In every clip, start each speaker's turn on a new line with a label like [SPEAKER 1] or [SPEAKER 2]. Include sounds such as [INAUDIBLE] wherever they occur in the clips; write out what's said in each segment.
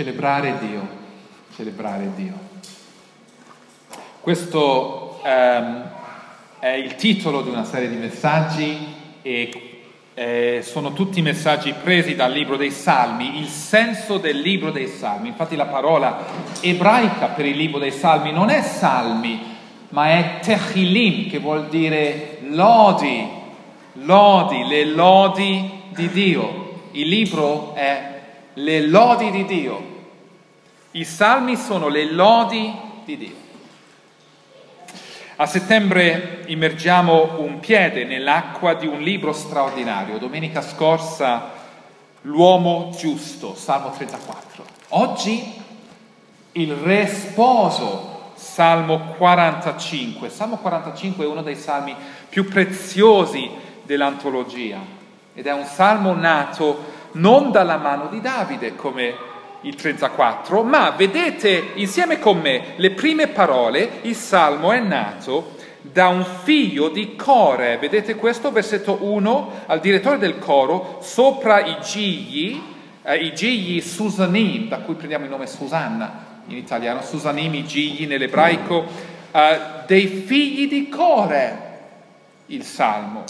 [SPEAKER 1] celebrare Dio, celebrare Dio. Questo ehm, è il titolo di una serie di messaggi e eh, sono tutti messaggi presi dal libro dei Salmi, il senso del libro dei Salmi. Infatti la parola ebraica per il libro dei Salmi non è Salmi, ma è Techilim, che vuol dire lodi, lodi, le lodi di Dio. Il libro è le lodi di Dio. I salmi sono le lodi di Dio. A settembre immergiamo un piede nell'acqua di un libro straordinario. Domenica scorsa L'uomo giusto, Salmo 34. Oggi il re sposo, Salmo 45. Salmo 45 è uno dei salmi più preziosi dell'antologia ed è un salmo nato non dalla mano di Davide come il 34, ma vedete insieme con me le prime parole, il salmo è nato da un figlio di Core, vedete questo versetto 1 al direttore del coro, sopra i gigli, eh, i gigli Susanim, da cui prendiamo il nome Susanna in italiano, Susanim, i gigli nell'ebraico, eh, dei figli di Core, il salmo.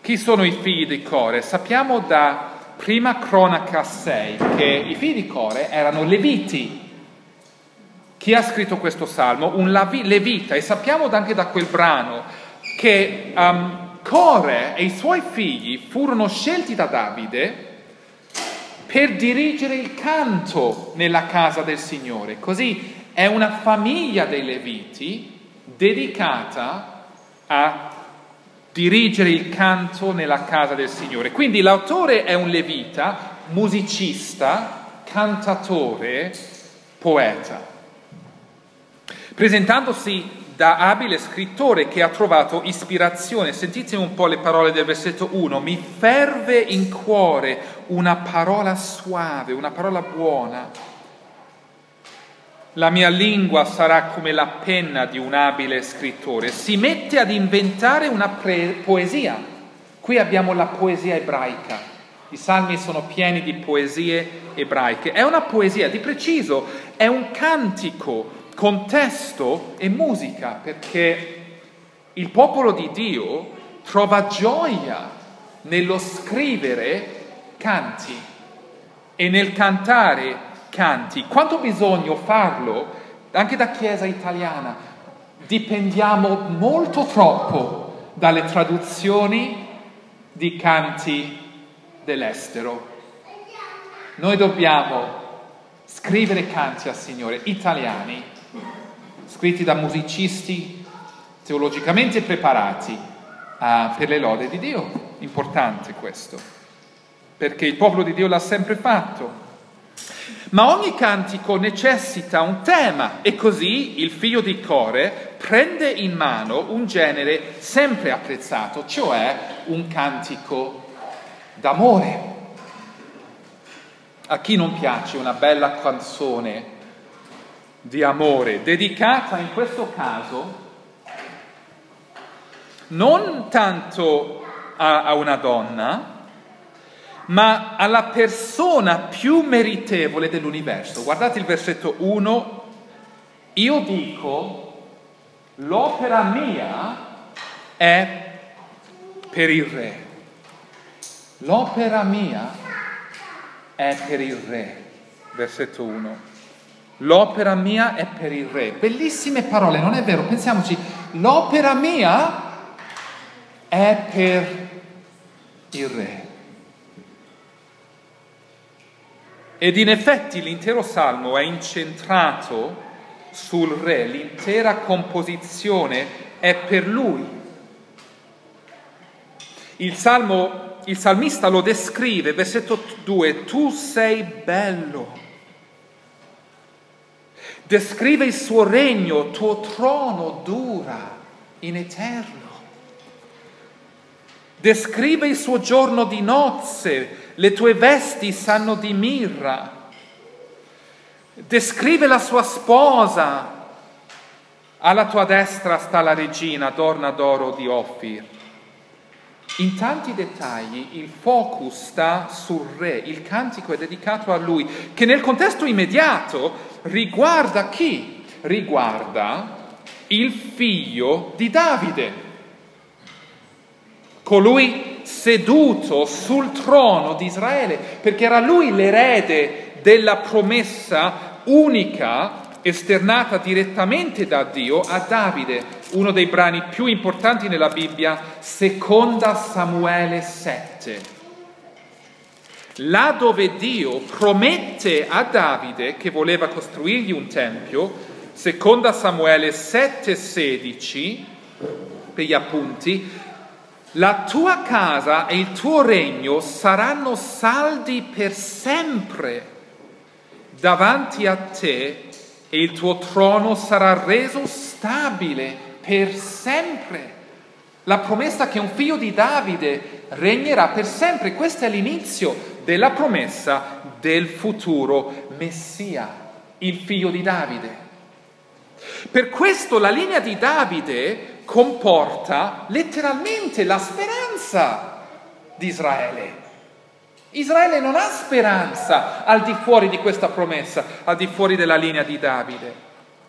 [SPEAKER 1] Chi sono i figli di Core? Sappiamo da prima cronaca 6 che i figli di Core erano leviti. Chi ha scritto questo salmo? Un levita e sappiamo anche da quel brano che um, Core e i suoi figli furono scelti da Davide per dirigere il canto nella casa del Signore. Così è una famiglia dei Leviti dedicata a dirigere il canto nella casa del Signore. Quindi l'autore è un levita, musicista, cantatore, poeta, presentandosi da abile scrittore che ha trovato ispirazione. Sentite un po' le parole del versetto 1. Mi ferve in cuore una parola suave, una parola buona la mia lingua sarà come la penna di un abile scrittore. Si mette ad inventare una pre- poesia. Qui abbiamo la poesia ebraica. I salmi sono pieni di poesie ebraiche. È una poesia di preciso, è un cantico con testo e musica, perché il popolo di Dio trova gioia nello scrivere canti e nel cantare canti. Quanto bisogna farlo anche da Chiesa italiana? Dipendiamo molto troppo dalle traduzioni di canti dell'estero. Noi dobbiamo scrivere canti al Signore italiani, scritti da musicisti teologicamente preparati uh, per le lode di Dio. Importante questo, perché il popolo di Dio l'ha sempre fatto. Ma ogni cantico necessita un tema e così il figlio di Core prende in mano un genere sempre apprezzato, cioè un cantico d'amore. A chi non piace una bella canzone di amore dedicata in questo caso non tanto a, a una donna, ma alla persona più meritevole dell'universo. Guardate il versetto 1, io dico, l'opera mia è per il re. L'opera mia è per il re. Versetto 1. L'opera mia è per il re. Bellissime parole, non è vero? Pensiamoci, l'opera mia è per il re. Ed in effetti l'intero salmo è incentrato sul re, l'intera composizione è per lui. Il, salmo, il salmista lo descrive, versetto 2, tu sei bello. Descrive il suo regno, tuo trono dura in eterno. Descrive il suo giorno di nozze, le tue vesti sanno di mirra. Descrive la sua sposa. Alla tua destra sta la regina, adorna d'oro di Ophir. In tanti dettagli il focus sta sul re, il cantico è dedicato a lui, che nel contesto immediato riguarda chi? Riguarda il figlio di Davide, colui seduto sul trono di Israele, perché era lui l'erede della promessa unica esternata direttamente da Dio a Davide, uno dei brani più importanti nella Bibbia, seconda Samuele 7. Là dove Dio promette a Davide che voleva costruirgli un tempio, seconda Samuele 7:16, per gli appunti, la tua casa e il tuo regno saranno saldi per sempre davanti a te e il tuo trono sarà reso stabile per sempre. La promessa che un figlio di Davide regnerà per sempre, questo è l'inizio della promessa del futuro Messia, il figlio di Davide. Per questo la linea di Davide comporta letteralmente la speranza di Israele. Israele non ha speranza al di fuori di questa promessa, al di fuori della linea di Davide,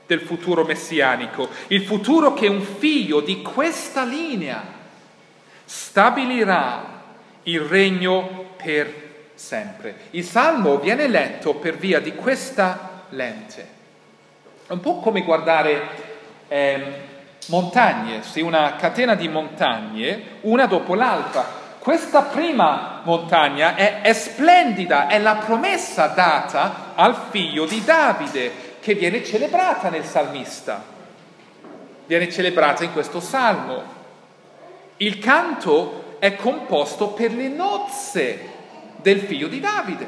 [SPEAKER 1] del futuro messianico, il futuro che un figlio di questa linea stabilirà il regno per sempre. Il salmo viene letto per via di questa lente. È un po' come guardare eh, montagne, sì, una catena di montagne, una dopo l'altra questa prima montagna è, è splendida, è la promessa data al figlio di Davide che viene celebrata nel salmista, viene celebrata in questo salmo. Il canto è composto per le nozze del figlio di Davide.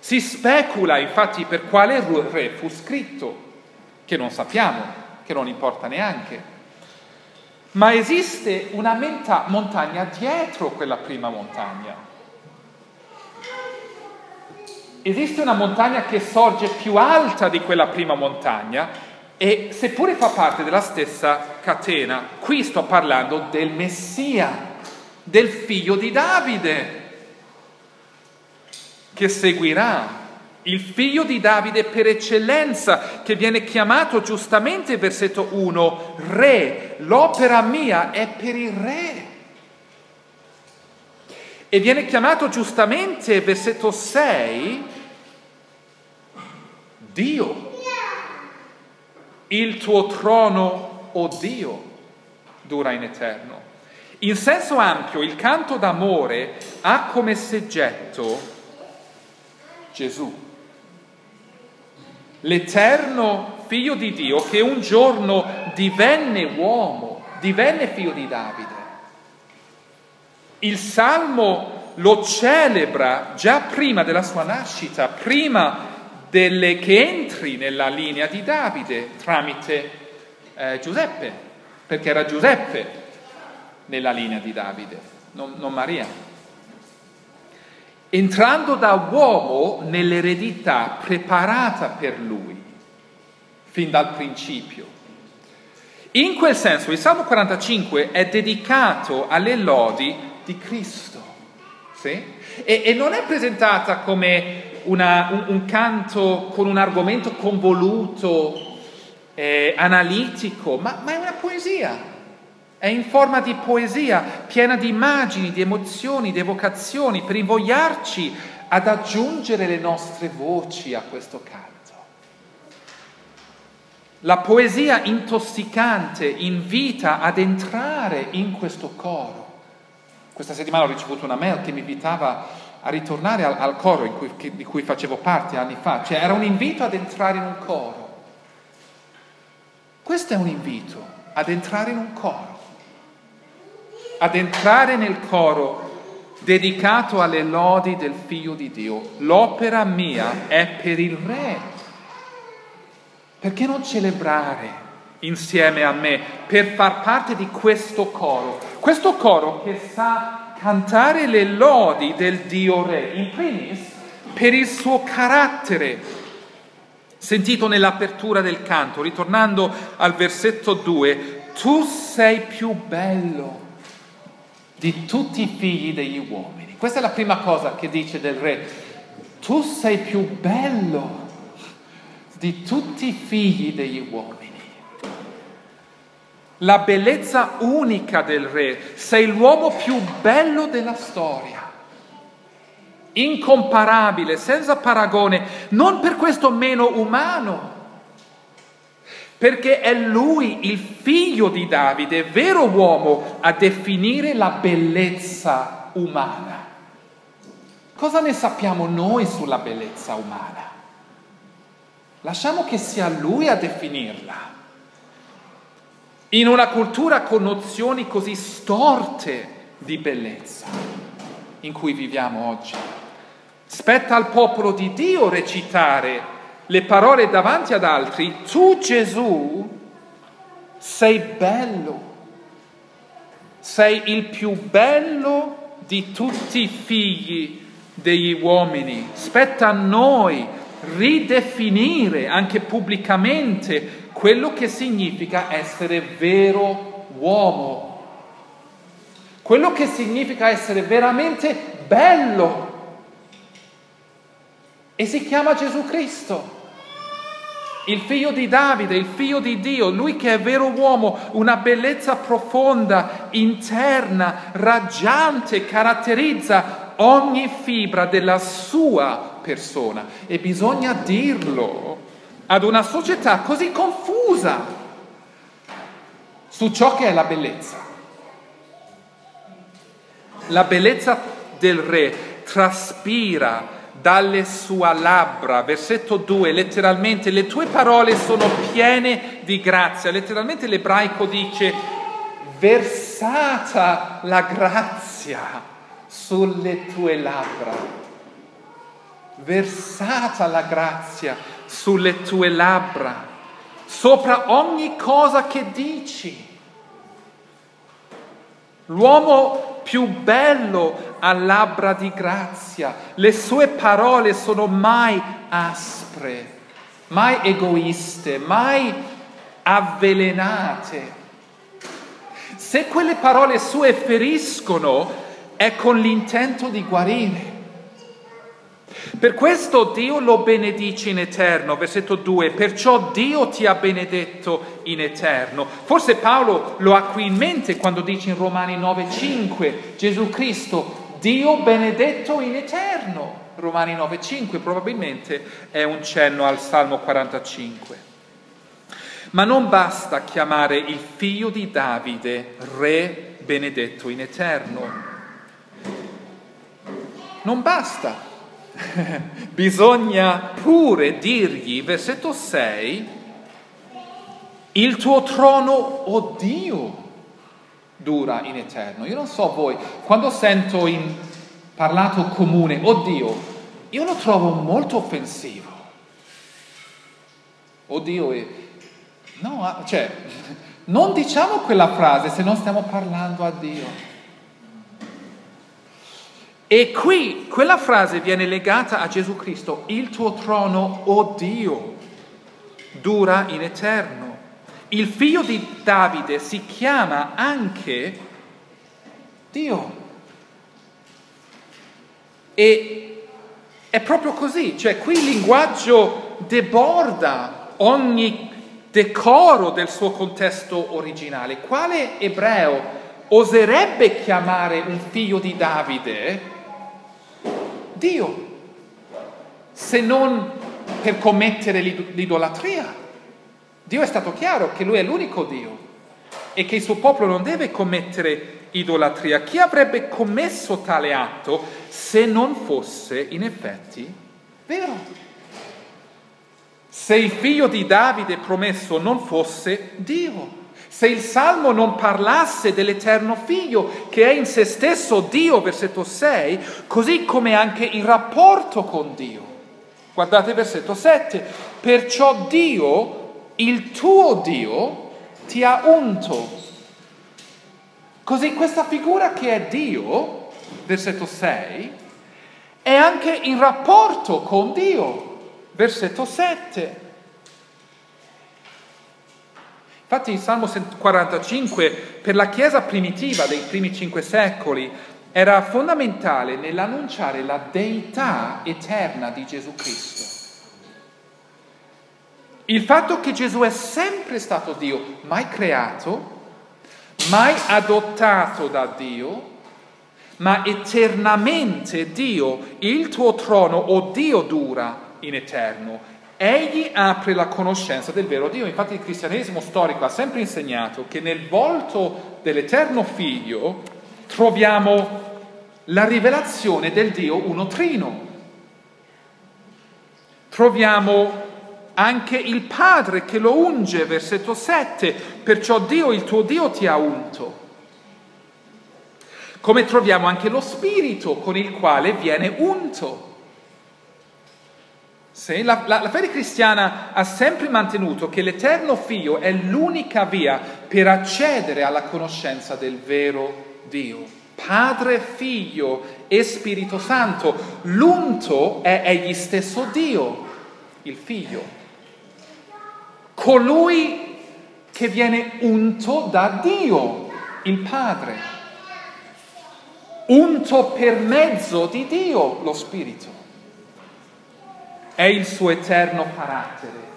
[SPEAKER 1] Si specula infatti per quale re fu scritto, che non sappiamo, che non importa neanche. Ma esiste una menta- montagna dietro quella prima montagna. Esiste una montagna che sorge più alta di quella prima montagna e seppure fa parte della stessa catena, qui sto parlando del Messia, del figlio di Davide, che seguirà il figlio di Davide per eccellenza, che viene chiamato giustamente, versetto 1, re, l'opera mia è per il re. E viene chiamato giustamente, versetto 6, Dio. Il tuo trono, o oh Dio, dura in eterno. In senso ampio, il canto d'amore ha come soggetto Gesù l'eterno figlio di Dio che un giorno divenne uomo, divenne figlio di Davide. Il Salmo lo celebra già prima della sua nascita, prima delle, che entri nella linea di Davide tramite eh, Giuseppe, perché era Giuseppe nella linea di Davide, non, non Maria entrando da uomo nell'eredità preparata per lui fin dal principio. In quel senso il Salmo 45 è dedicato alle lodi di Cristo, sì? e, e, non è presentata come una, un, un, canto con un argomento convoluto, eh, analitico, ma, ma è una poesia è in forma di poesia, piena di immagini, di emozioni, di evocazioni, per invogliarci ad aggiungere le nostre voci a questo canto. La poesia intossicante invita ad entrare in questo coro. Questa settimana ho ricevuto una mail che mi invitava a ritornare al, al coro cui, che, di cui facevo parte anni fa, cioè era un invito ad entrare in un coro. Questo è un invito ad entrare in un coro ad entrare nel coro dedicato alle lodi del Figlio di Dio. L'opera mia è per il Re. Perché non celebrare insieme a me per far parte di questo coro? Questo coro che sa cantare le lodi del Dio Re, in primis per il suo carattere, sentito nell'apertura del canto, ritornando al versetto 2, tu sei più bello di tutti i figli degli uomini. Questa è la prima cosa che dice del re. Tu sei più bello di tutti i figli degli uomini. La bellezza unica del re. Sei l'uomo più bello della storia incomparabile, senza paragone, non per questo meno umano, perché è lui, il figlio di Davide, vero uomo, a definire la bellezza umana. Cosa ne sappiamo noi sulla bellezza umana? Lasciamo che sia lui a definirla. In una cultura con nozioni così storte di bellezza in cui viviamo oggi. Spetta al popolo di Dio recitare le parole davanti ad altri. Tu Gesù sei bello, sei il più bello di tutti i figli degli uomini. Spetta a noi ridefinire anche pubblicamente quello che significa essere vero uomo, quello che significa essere veramente bello e si chiama Gesù Cristo. Il figlio di Davide, il figlio di Dio, lui che è vero uomo, una bellezza profonda, interna, raggiante, caratterizza ogni fibra della sua persona. E bisogna dirlo ad una società così confusa su ciò che è la bellezza. La bellezza del re traspira dalle sue labbra. Versetto 2, letteralmente, le tue parole sono piene di grazia. Letteralmente l'ebraico dice, versata la grazia sulle tue labbra. Versata la grazia sulle tue labbra, sopra ogni cosa che dici. L'uomo più bello ha labbra di grazia, le sue parole sono mai aspre, mai egoiste, mai avvelenate. Se quelle parole sue feriscono, è con l'intento di guarire. Per questo Dio lo benedice in eterno, versetto 2, perciò Dio ti ha benedetto in eterno. Forse Paolo lo ha qui in mente quando dice in Romani 9:5, Gesù Cristo, Dio benedetto in eterno. Romani 9:5 probabilmente è un cenno al Salmo 45. Ma non basta chiamare il figlio di Davide re benedetto in eterno. Non basta. [LAUGHS] bisogna pure dirgli, versetto 6, il tuo trono, oh Dio, dura in eterno. Io non so voi, quando sento in parlato comune, oh Dio, io lo trovo molto offensivo. Oh Dio, è... no, cioè, [LAUGHS] non diciamo quella frase se non stiamo parlando a Dio. E qui quella frase viene legata a Gesù Cristo, il tuo trono, oh Dio, dura in eterno. Il figlio di Davide si chiama anche Dio. E è proprio così, cioè qui il linguaggio deborda ogni decoro del suo contesto originale. Quale ebreo oserebbe chiamare un figlio di Davide Dio, se non per commettere l'idolatria. Dio è stato chiaro che Lui è l'unico Dio e che il suo popolo non deve commettere idolatria. Chi avrebbe commesso tale atto se non fosse in effetti vero? Se il figlio di Davide promesso non fosse Dio se il Salmo non parlasse dell'Eterno Figlio, che è in se stesso Dio, versetto 6, così come anche il rapporto con Dio. Guardate versetto 7, perciò Dio, il tuo Dio, ti ha unto. Così questa figura che è Dio, versetto 6, è anche in rapporto con Dio, versetto 7. Infatti il Salmo 45 per la Chiesa primitiva dei primi cinque secoli era fondamentale nell'annunciare la deità eterna di Gesù Cristo. Il fatto che Gesù è sempre stato Dio, mai creato, mai adottato da Dio, ma eternamente Dio, il tuo trono, o oh Dio dura in eterno. Egli apre la conoscenza del vero Dio. Infatti il cristianesimo storico ha sempre insegnato che nel volto dell'eterno Figlio troviamo la rivelazione del Dio uno trino. Troviamo anche il Padre che lo unge, versetto 7, perciò Dio, il tuo Dio, ti ha unto. Come troviamo anche lo Spirito con il quale viene unto. Sì, la, la, la fede cristiana ha sempre mantenuto che l'Eterno Figlio è l'unica via per accedere alla conoscenza del vero Dio. Padre, Figlio e Spirito Santo. L'unto è egli stesso Dio, il Figlio colui che viene unto da Dio, il Padre, unto per mezzo di Dio, lo Spirito. È il suo eterno carattere.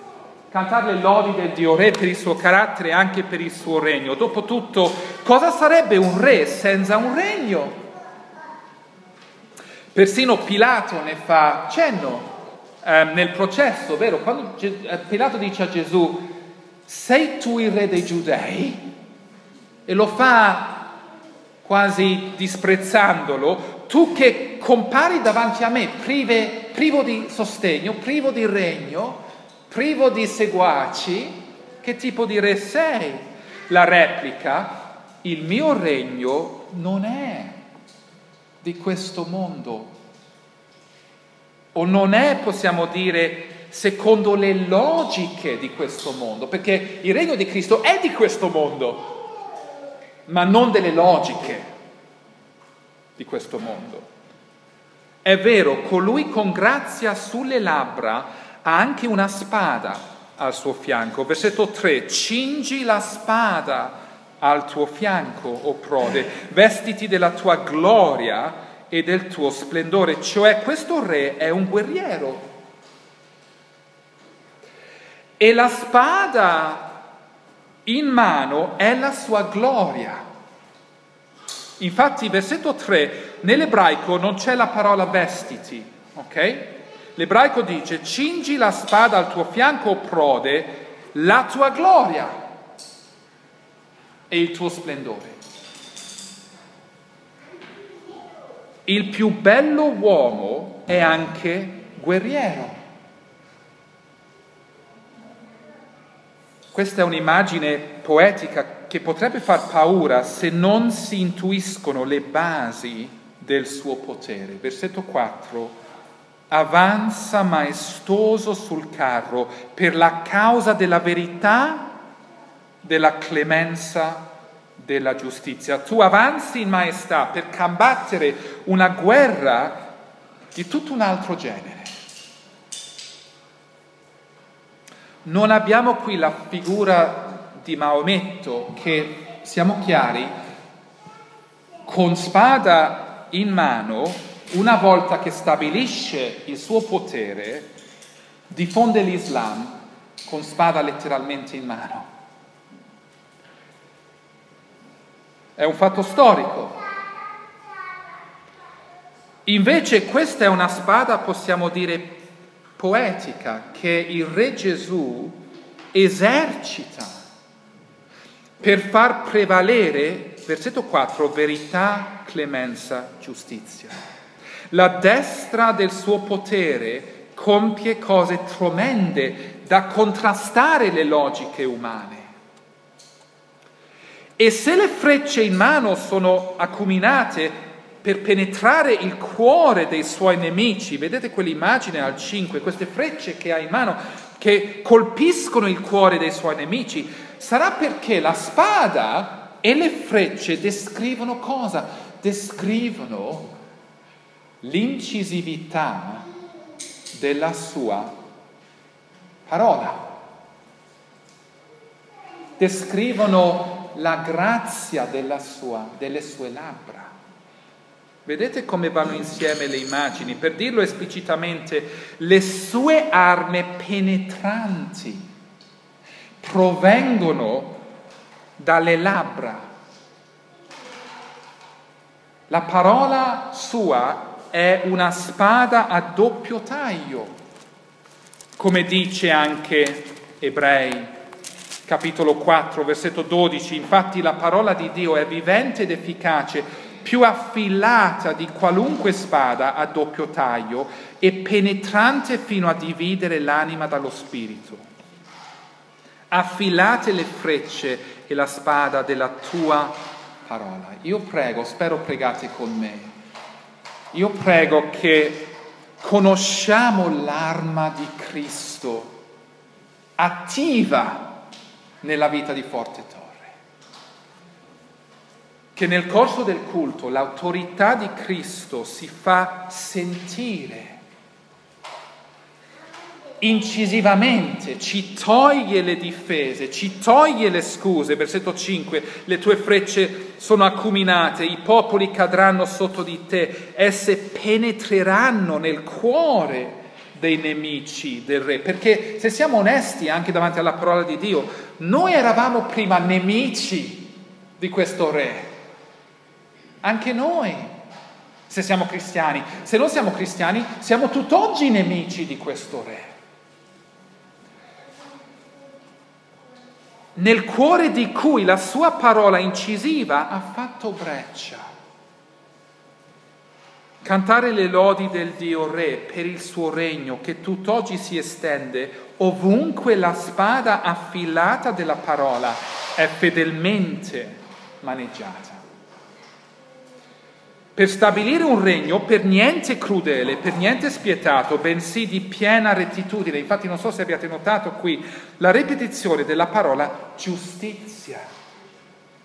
[SPEAKER 1] Cantare le lodi del Dio Re per il suo carattere e anche per il suo regno. Dopotutto, cosa sarebbe un re senza un regno? Persino Pilato ne fa cenno eh, nel processo, vero? Quando eh, Pilato dice a Gesù, sei tu il re dei giudei? E lo fa quasi disprezzandolo, tu che compari davanti a me prive, privo di sostegno, privo di regno, privo di seguaci, che tipo di re sei? La replica, il mio regno non è di questo mondo, o non è, possiamo dire, secondo le logiche di questo mondo, perché il regno di Cristo è di questo mondo, ma non delle logiche di questo mondo. È vero, colui con grazia sulle labbra ha anche una spada al suo fianco. Versetto 3, cingi la spada al tuo fianco, o prode, vestiti della tua gloria e del tuo splendore, cioè questo re è un guerriero. E la spada in mano è la sua gloria. Infatti, versetto 3, nell'ebraico non c'è la parola vestiti, ok? L'ebraico dice, cingi la spada al tuo fianco, prode, la tua gloria e il tuo splendore. il più bello uomo è anche guerriero. Questa è un'immagine poetica che potrebbe far paura se non si intuiscono le basi del suo potere. Versetto 4. Avanza maestoso sul carro per la causa della verità, della clemenza della giustizia. Tu avanzi in maestà per combattere una guerra di tutto un altro genere. Non abbiamo qui la figura di Maometto che, siamo chiari, con spada in mano, una volta che stabilisce il suo potere, diffonde l'Islam con spada letteralmente in mano. è un fatto storico. Invece questa è una spada, possiamo dire, poetica che il Re Gesù esercita per far prevalere, versetto 4, verità, clemenza, giustizia. La destra del suo potere compie cose tremende da contrastare le logiche umane. E se le frecce in mano sono acuminate per penetrare il cuore dei suoi nemici, vedete quell'immagine al 5, queste frecce che ha in mano che colpiscono il cuore dei suoi nemici, sarà perché la spada e le frecce descrivono cosa? Descrivono l'incisività della sua parola. descrivono la grazia sua, delle sue labbra. Vedete come vanno insieme le immagini? Per dirlo esplicitamente, le sue armi penetranti provengono dalle labbra. La parola sua è una spada a doppio taglio, come dice anche Ebrei capitolo 4, versetto 12. Infatti la parola di Dio è vivente ed efficace più affilata di qualunque spada a doppio taglio e penetrante fino a dividere l'anima dallo spirito. Affilate le frecce e la spada della tua parola. Io prego, spero pregate con me. Io prego che conosciamo l'arma di Cristo attiva nella vita di Forte Torre che nel corso del culto l'autorità di Cristo si fa sentire incisivamente, ci toglie le difese, ci toglie le scuse. Versetto 5, le tue frecce sono acuminate, i popoli cadranno sotto di te, esse penetreranno nel cuore dei nemici del re. Perché se siamo onesti anche davanti alla parola di Dio, noi eravamo prima nemici di questo re anche noi, se siamo cristiani. Se non siamo cristiani, siamo tutt'oggi nemici di questo Re. Nel cuore di cui la sua parola incisiva ha fatto breccia. Cantare le lodi del Dio Re per il suo regno che tutt'oggi si estende ovunque la spada affilata della parola è fedelmente maneggiata per stabilire un regno per niente crudele, per niente spietato, bensì di piena rettitudine. Infatti non so se abbiate notato qui la ripetizione della parola giustizia.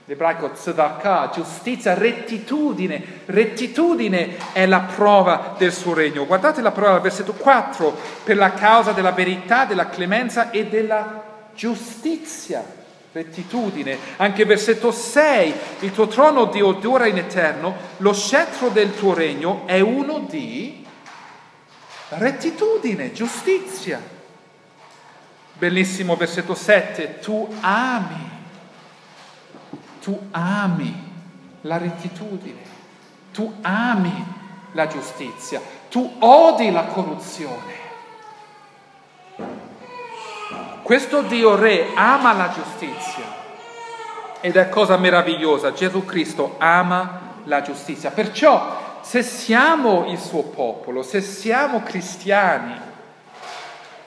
[SPEAKER 1] L'ebraico tzedakah, giustizia, rettitudine. Rettitudine è la prova del suo regno. Guardate la parola al versetto 4, per la causa della verità, della clemenza e della giustizia rettitudine. Anche versetto 6, il tuo trono Dio dura in eterno, lo scettro del tuo regno è uno di rettitudine, giustizia. Bellissimo versetto 7, tu ami, tu ami la rettitudine, tu ami la giustizia, tu odi la corruzione. Questo Dio Re ama la giustizia ed è cosa meravigliosa, Gesù Cristo ama la giustizia. Perciò se siamo il suo popolo, se siamo cristiani,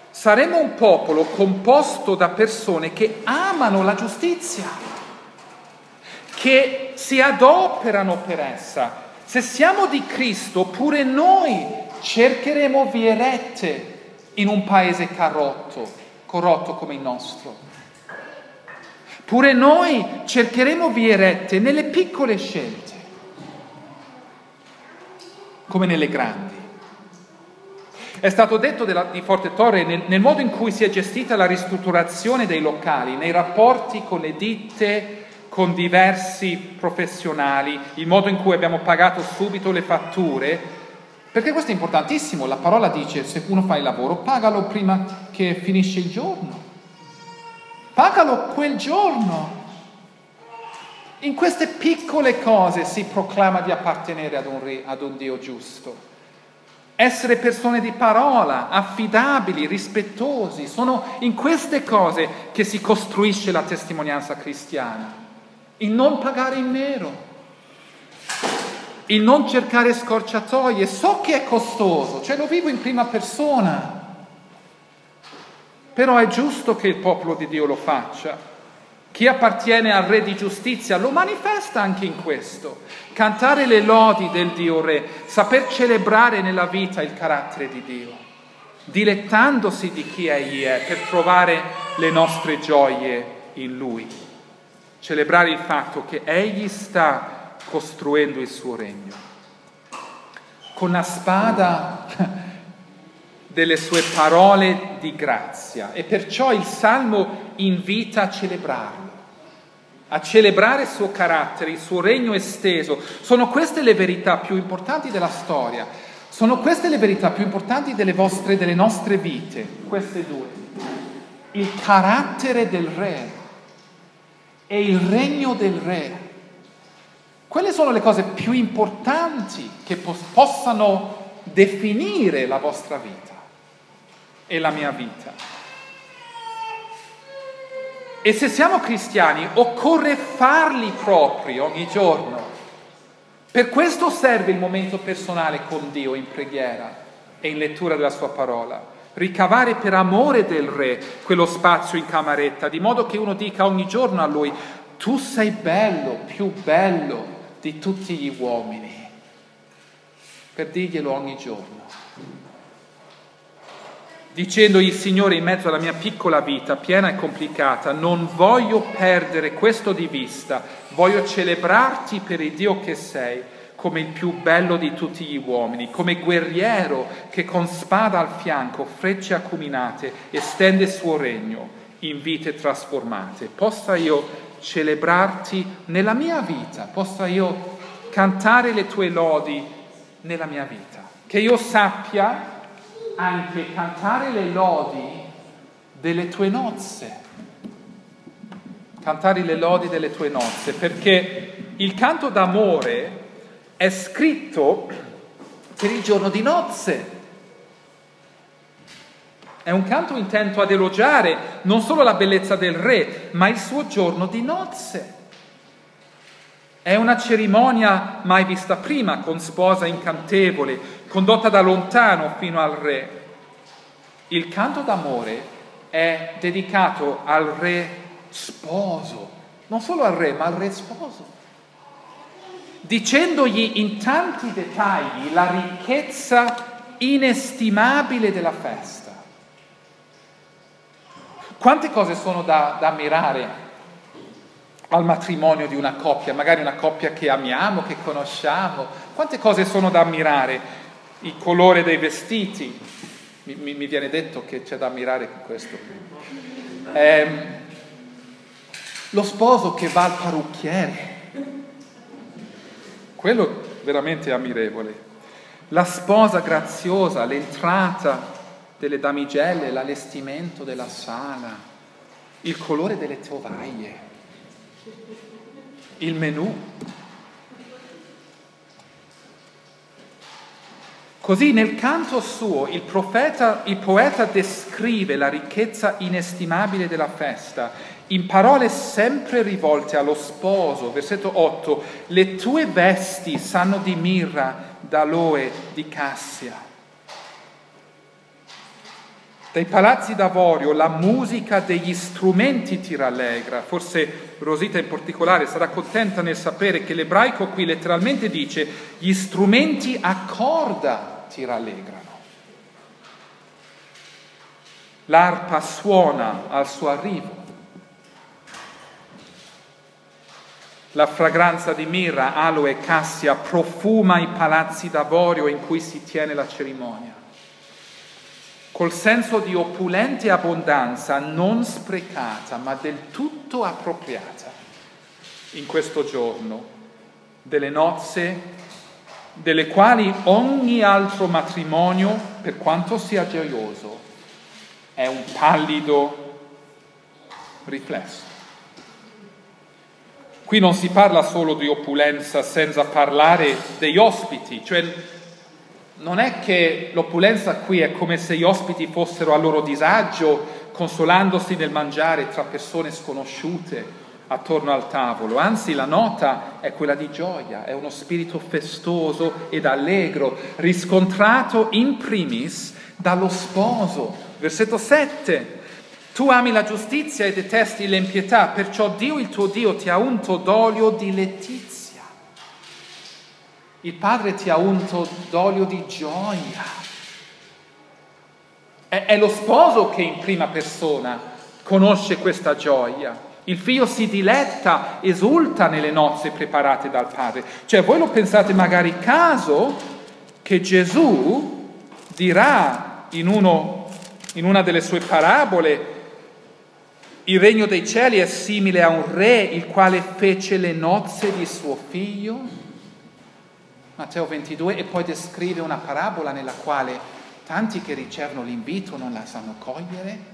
[SPEAKER 1] saremo un popolo composto da persone che amano la giustizia, che si adoperano per essa. Se siamo di Cristo, pure noi cercheremo vie rette in un paese carotto corrotto come il nostro. Pure noi cercheremo vie rette nelle piccole scelte, come nelle grandi. È stato detto della, di Forte Torre nel, nel modo in cui si è gestita la ristrutturazione dei locali, nei rapporti con le ditte, con diversi professionali, il modo in cui abbiamo pagato subito le fatture, perché questo è importantissimo, la parola dice se uno fa il lavoro pagalo prima che finisce il giorno. Pagalo quel giorno. In queste piccole cose si proclama di appartenere ad un, re, ad un Dio giusto. Essere persone di parola, affidabili, rispettosi, sono in queste cose che si costruisce la testimonianza cristiana. Il non pagare in nero, il non cercare scorciatoie, so che è costoso, cioè lo vivo in prima persona, però è giusto che il popolo di Dio lo faccia. Chi appartiene al Re di giustizia lo manifesta anche in questo. Cantare le lodi del Dio Re, saper celebrare nella vita il carattere di Dio, dilettandosi di chi Egli è per trovare le nostre gioie in Lui. Celebrare il fatto che Egli sta costruendo il suo regno. Con la spada [LAUGHS] delle sue parole di grazia e perciò il Salmo invita a celebrarlo. a celebrare il suo carattere, il suo regno esteso. Sono queste le verità più importanti della storia. Sono queste le verità più importanti delle vostre, delle nostre vite, queste due. Il carattere del re e il regno del re. Quelle sono le cose più importanti che possano definire la vostra vita e la mia vita. E se siamo cristiani occorre farli propri ogni giorno. Per questo serve il momento personale con Dio in preghiera e in lettura della sua parola. Ricavare per amore del Re quello spazio in camaretta, di modo che uno dica ogni giorno a lui, tu sei bello, più bello di tutti gli uomini. Per dirglielo ogni giorno dicendogli Signore in mezzo alla mia piccola vita piena e complicata, non voglio perdere questo di vista, voglio celebrarti per il Dio che sei come il più bello di tutti gli uomini, come guerriero che con spada al fianco, frecce acuminate, estende il suo regno in vite trasformate. Possa io celebrarti nella mia vita, possa io cantare le tue lodi nella mia vita, che io sappia anche cantare le lodi delle tue nozze. Cantare le lodi delle tue nozze, perché il canto d'amore è scritto per il giorno di nozze. È un canto intento ad elogiare non solo la bellezza del re, ma il suo giorno di nozze. È una cerimonia mai vista prima, con sposa incantevole, condotta da lontano fino al re. Il canto d'amore è dedicato al re sposo, non solo al re, ma al re sposo, dicendogli in tanti dettagli la ricchezza inestimabile della festa. Quante cose sono da, da ammirare al matrimonio di una coppia, magari una coppia che amiamo, che conosciamo. Quante cose sono da ammirare? Il colore dei vestiti. Mi, mi, mi viene detto che c'è da ammirare questo. Eh, lo sposo che va al parrucchiere. Quello veramente ammirevole. La sposa graziosa, l'entrata delle damigelle, l'allestimento della sala, il colore delle tovaglie il menù. Così nel canto suo il, profeta, il poeta descrive la ricchezza inestimabile della festa in parole sempre rivolte allo sposo. Versetto 8, le tue vesti sanno di mirra, d'aloe, di cassia. Dai palazzi d'avorio la musica degli strumenti ti rallegra. Forse Rosita in particolare sarà contenta nel sapere che l'ebraico qui letteralmente dice gli strumenti a corda ti rallegrano. L'arpa suona al suo arrivo. La fragranza di mirra, aloe e cassia profuma i palazzi d'avorio in cui si tiene la cerimonia col senso di opulente abbondanza non sprecata, ma del tutto appropriata in questo giorno delle nozze delle quali ogni altro matrimonio, per quanto sia gioioso, è un pallido riflesso. Qui non si parla solo di opulenza senza parlare degli ospiti, cioè non è che l'opulenza qui è come se gli ospiti fossero a loro disagio, consolandosi nel mangiare tra persone sconosciute attorno al tavolo, anzi la nota è quella di gioia, è uno spirito festoso ed allegro, riscontrato in primis dallo sposo. Versetto 7. Tu ami la giustizia e detesti l'impietà, perciò Dio il tuo Dio ti ha unto d'olio di letizia il Padre ti ha unto d'olio di gioia. È, è lo sposo che in prima persona conosce questa gioia. Il figlio si diletta, esulta nelle nozze preparate dal padre. Cioè voi lo pensate magari caso che Gesù dirà in, uno, in una delle sue parabole Il regno dei cieli è simile a un re il quale fece le nozze di suo figlio. Matteo 22 e poi descrive una parabola nella quale tanti che ricevono l'invito non la sanno cogliere.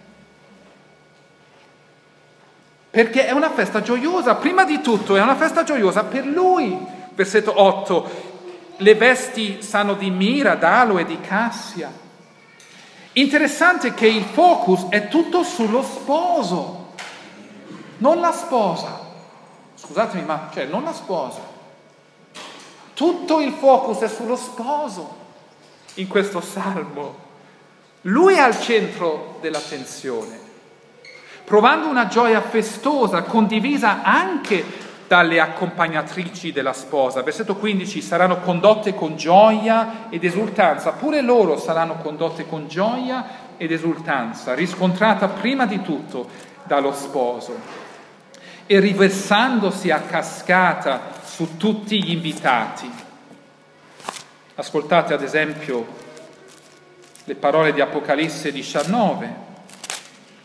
[SPEAKER 1] Perché è una festa gioiosa, prima di tutto è una festa gioiosa per lui. Versetto 8, le vesti sanno di mira, d'aloe, di cassia. Interessante che il focus è tutto sullo sposo, non la sposa. Scusatemi, ma cioè non la sposa. Tutto il focus è sullo sposo in questo salmo. Lui è al centro dell'attenzione, provando una gioia festosa condivisa anche dalle accompagnatrici della sposa. Versetto 15, saranno condotte con gioia ed esultanza, pure loro saranno condotte con gioia ed esultanza, riscontrata prima di tutto dallo sposo e riversandosi a cascata su tutti gli invitati. Ascoltate ad esempio le parole di Apocalisse 19,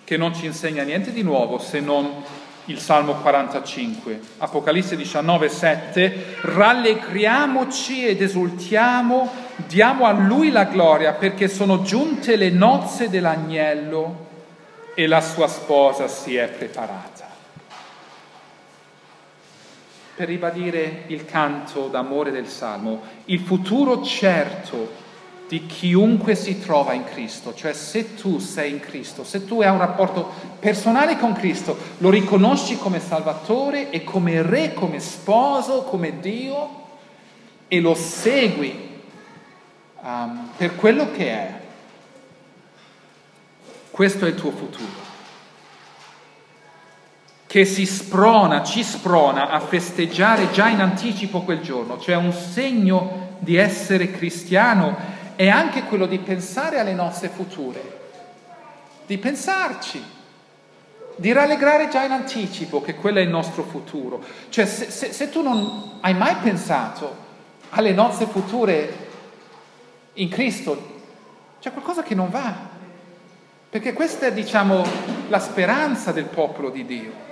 [SPEAKER 1] che non ci insegna niente di nuovo se non il Salmo 45, Apocalisse 19, 7, rallegriamoci ed esultiamo, diamo a Lui la gloria perché sono giunte le nozze dell'agnello e la sua sposa si è preparata. Per ribadire il canto d'amore del Salmo, il futuro certo di chiunque si trova in Cristo, cioè se tu sei in Cristo, se tu hai un rapporto personale con Cristo, lo riconosci come Salvatore e come Re, come sposo, come Dio e lo segui um, per quello che è, questo è il tuo futuro che si sprona, ci sprona a festeggiare già in anticipo quel giorno, cioè un segno di essere cristiano è anche quello di pensare alle nostre future, di pensarci, di rallegrare già in anticipo che quello è il nostro futuro. Cioè se, se, se tu non hai mai pensato alle nostre future in Cristo, c'è qualcosa che non va, perché questa è diciamo la speranza del popolo di Dio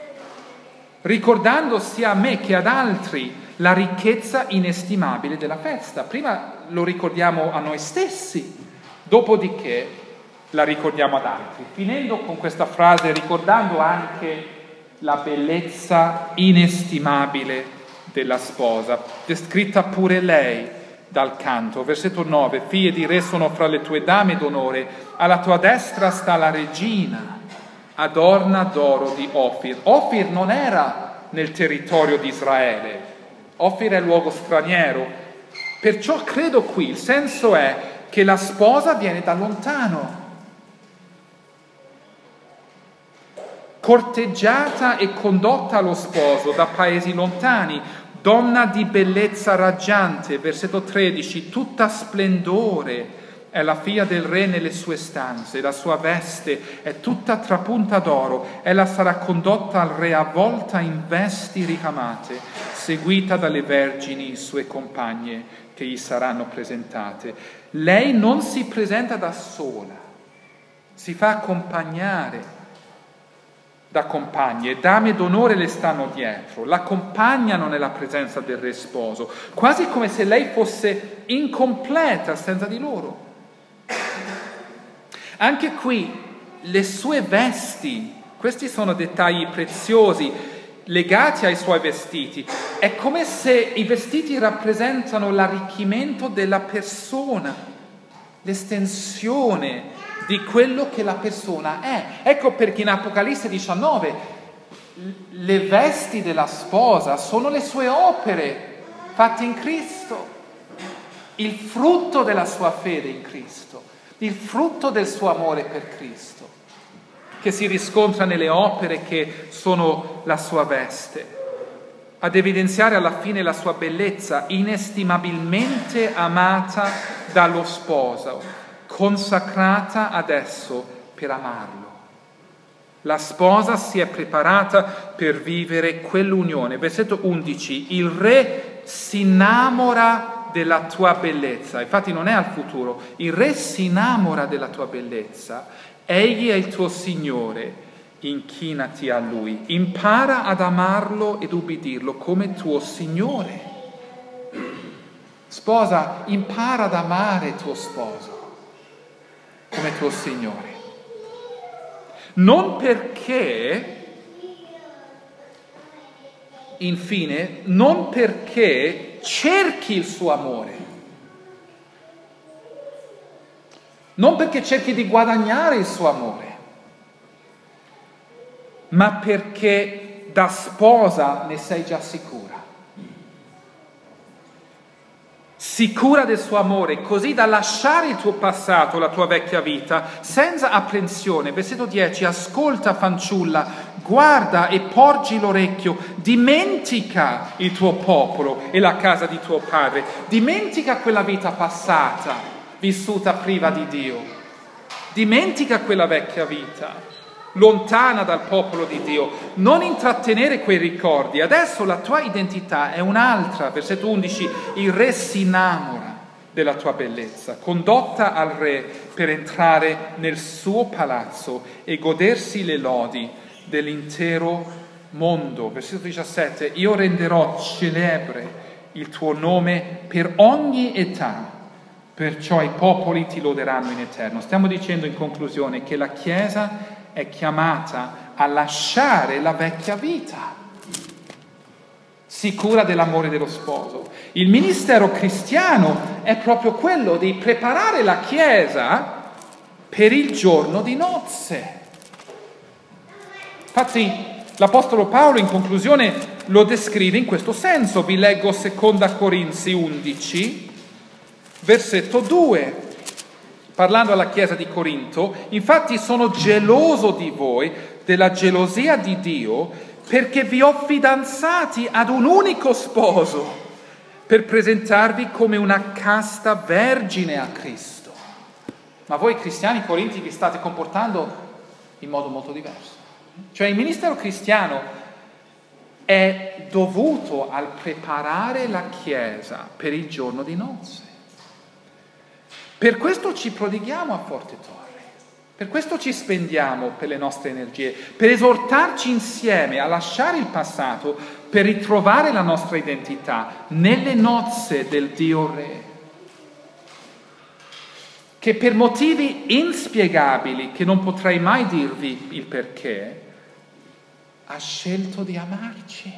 [SPEAKER 1] ricordando sia a me che ad altri la ricchezza inestimabile della festa. Prima lo ricordiamo a noi stessi, dopodiché la ricordiamo ad altri. Finendo con questa frase, ricordando anche la bellezza inestimabile della sposa, descritta pure lei dal canto. Versetto 9, figlie di re sono fra le tue dame d'onore, alla tua destra sta la regina, adorna d'oro di Ofir. Ofir non era nel territorio di Israele, Ofir è luogo straniero, Perciò credo qui, il senso è che la sposa viene da lontano, corteggiata e condotta allo sposo da paesi lontani, donna di bellezza raggiante, versetto 13, tutta splendore, è la figlia del re nelle sue stanze, la sua veste è tutta trapunta d'oro, ella sarà condotta al re avvolta in vesti ricamate, seguita dalle vergini sue compagne che gli saranno presentate. Lei non si presenta da sola, si fa accompagnare da compagne, dame d'onore le stanno dietro, l'accompagnano nella presenza del re sposo, quasi come se lei fosse incompleta senza di loro. Anche qui le sue vesti, questi sono dettagli preziosi, legati ai suoi vestiti. È come se i vestiti rappresentano l'arricchimento della persona, l'estensione di quello che la persona è. Ecco perché in Apocalisse 19 le vesti della sposa sono le sue opere fatte in Cristo, il frutto della sua fede in Cristo, il frutto del suo amore per Cristo che si riscontra nelle opere che sono la sua veste, ad evidenziare alla fine la sua bellezza inestimabilmente amata dallo sposo, consacrata adesso per amarlo. La sposa si è preparata per vivere quell'unione. Versetto 11, il re si innamora della tua bellezza, infatti non è al futuro, il re si innamora della tua bellezza. Egli è il tuo Signore. Inchinati a Lui, impara ad amarlo ed ubbidirlo come tuo Signore. Sposa, impara ad amare tuo sposo come tuo Signore. Non perché, infine, non perché cerchi il suo amore, non perché cerchi di guadagnare il suo amore, ma perché da sposa ne sei già sicura. Sicura del suo amore, così da lasciare il tuo passato, la tua vecchia vita, senza apprensione. Versetto 10, ascolta fanciulla, guarda e porgi l'orecchio, dimentica il tuo popolo e la casa di tuo padre, dimentica quella vita passata, vissuta priva di Dio, dimentica quella vecchia vita lontana dal popolo di Dio, non intrattenere quei ricordi. Adesso la tua identità è un'altra. Versetto 11, il re si innamora della tua bellezza, condotta al re per entrare nel suo palazzo e godersi le lodi dell'intero mondo. Versetto 17, io renderò celebre il tuo nome per ogni età, perciò i popoli ti loderanno in eterno. Stiamo dicendo in conclusione che la Chiesa è chiamata a lasciare la vecchia vita, sicura dell'amore dello sposo. Il ministero cristiano è proprio quello di preparare la Chiesa per il giorno di nozze. Infatti l'Apostolo Paolo in conclusione lo descrive in questo senso. Vi leggo 2 Corinzi 11, versetto 2 parlando alla chiesa di Corinto, infatti sono geloso di voi, della gelosia di Dio, perché vi ho fidanzati ad un unico sposo, per presentarvi come una casta vergine a Cristo. Ma voi cristiani corinti vi state comportando in modo molto diverso. Cioè il ministero cristiano è dovuto al preparare la Chiesa per il giorno di nozze. Per questo ci prodighiamo a Forte Torre, per questo ci spendiamo per le nostre energie, per esortarci insieme a lasciare il passato, per ritrovare la nostra identità nelle nozze del Dio Re, che per motivi inspiegabili, che non potrei mai dirvi il perché, ha scelto di amarci.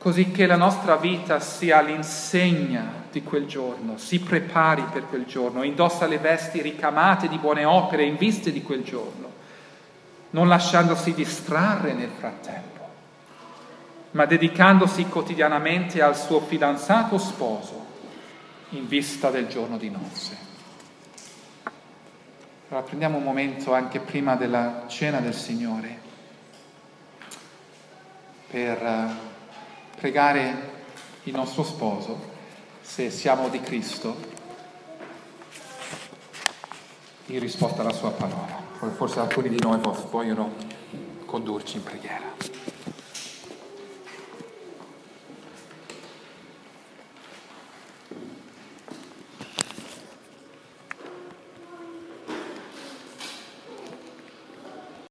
[SPEAKER 1] Così che la nostra vita sia all'insegna di quel giorno, si prepari per quel giorno, indossa le vesti ricamate di buone opere in vista di quel giorno, non lasciandosi distrarre nel frattempo, ma dedicandosi quotidianamente al suo fidanzato sposo in vista del giorno di nozze. Allora prendiamo un momento anche prima della cena del Signore per pregare il nostro sposo, se siamo di Cristo, in risposta alla sua parola. Forse alcuni di noi vogliono condurci in preghiera.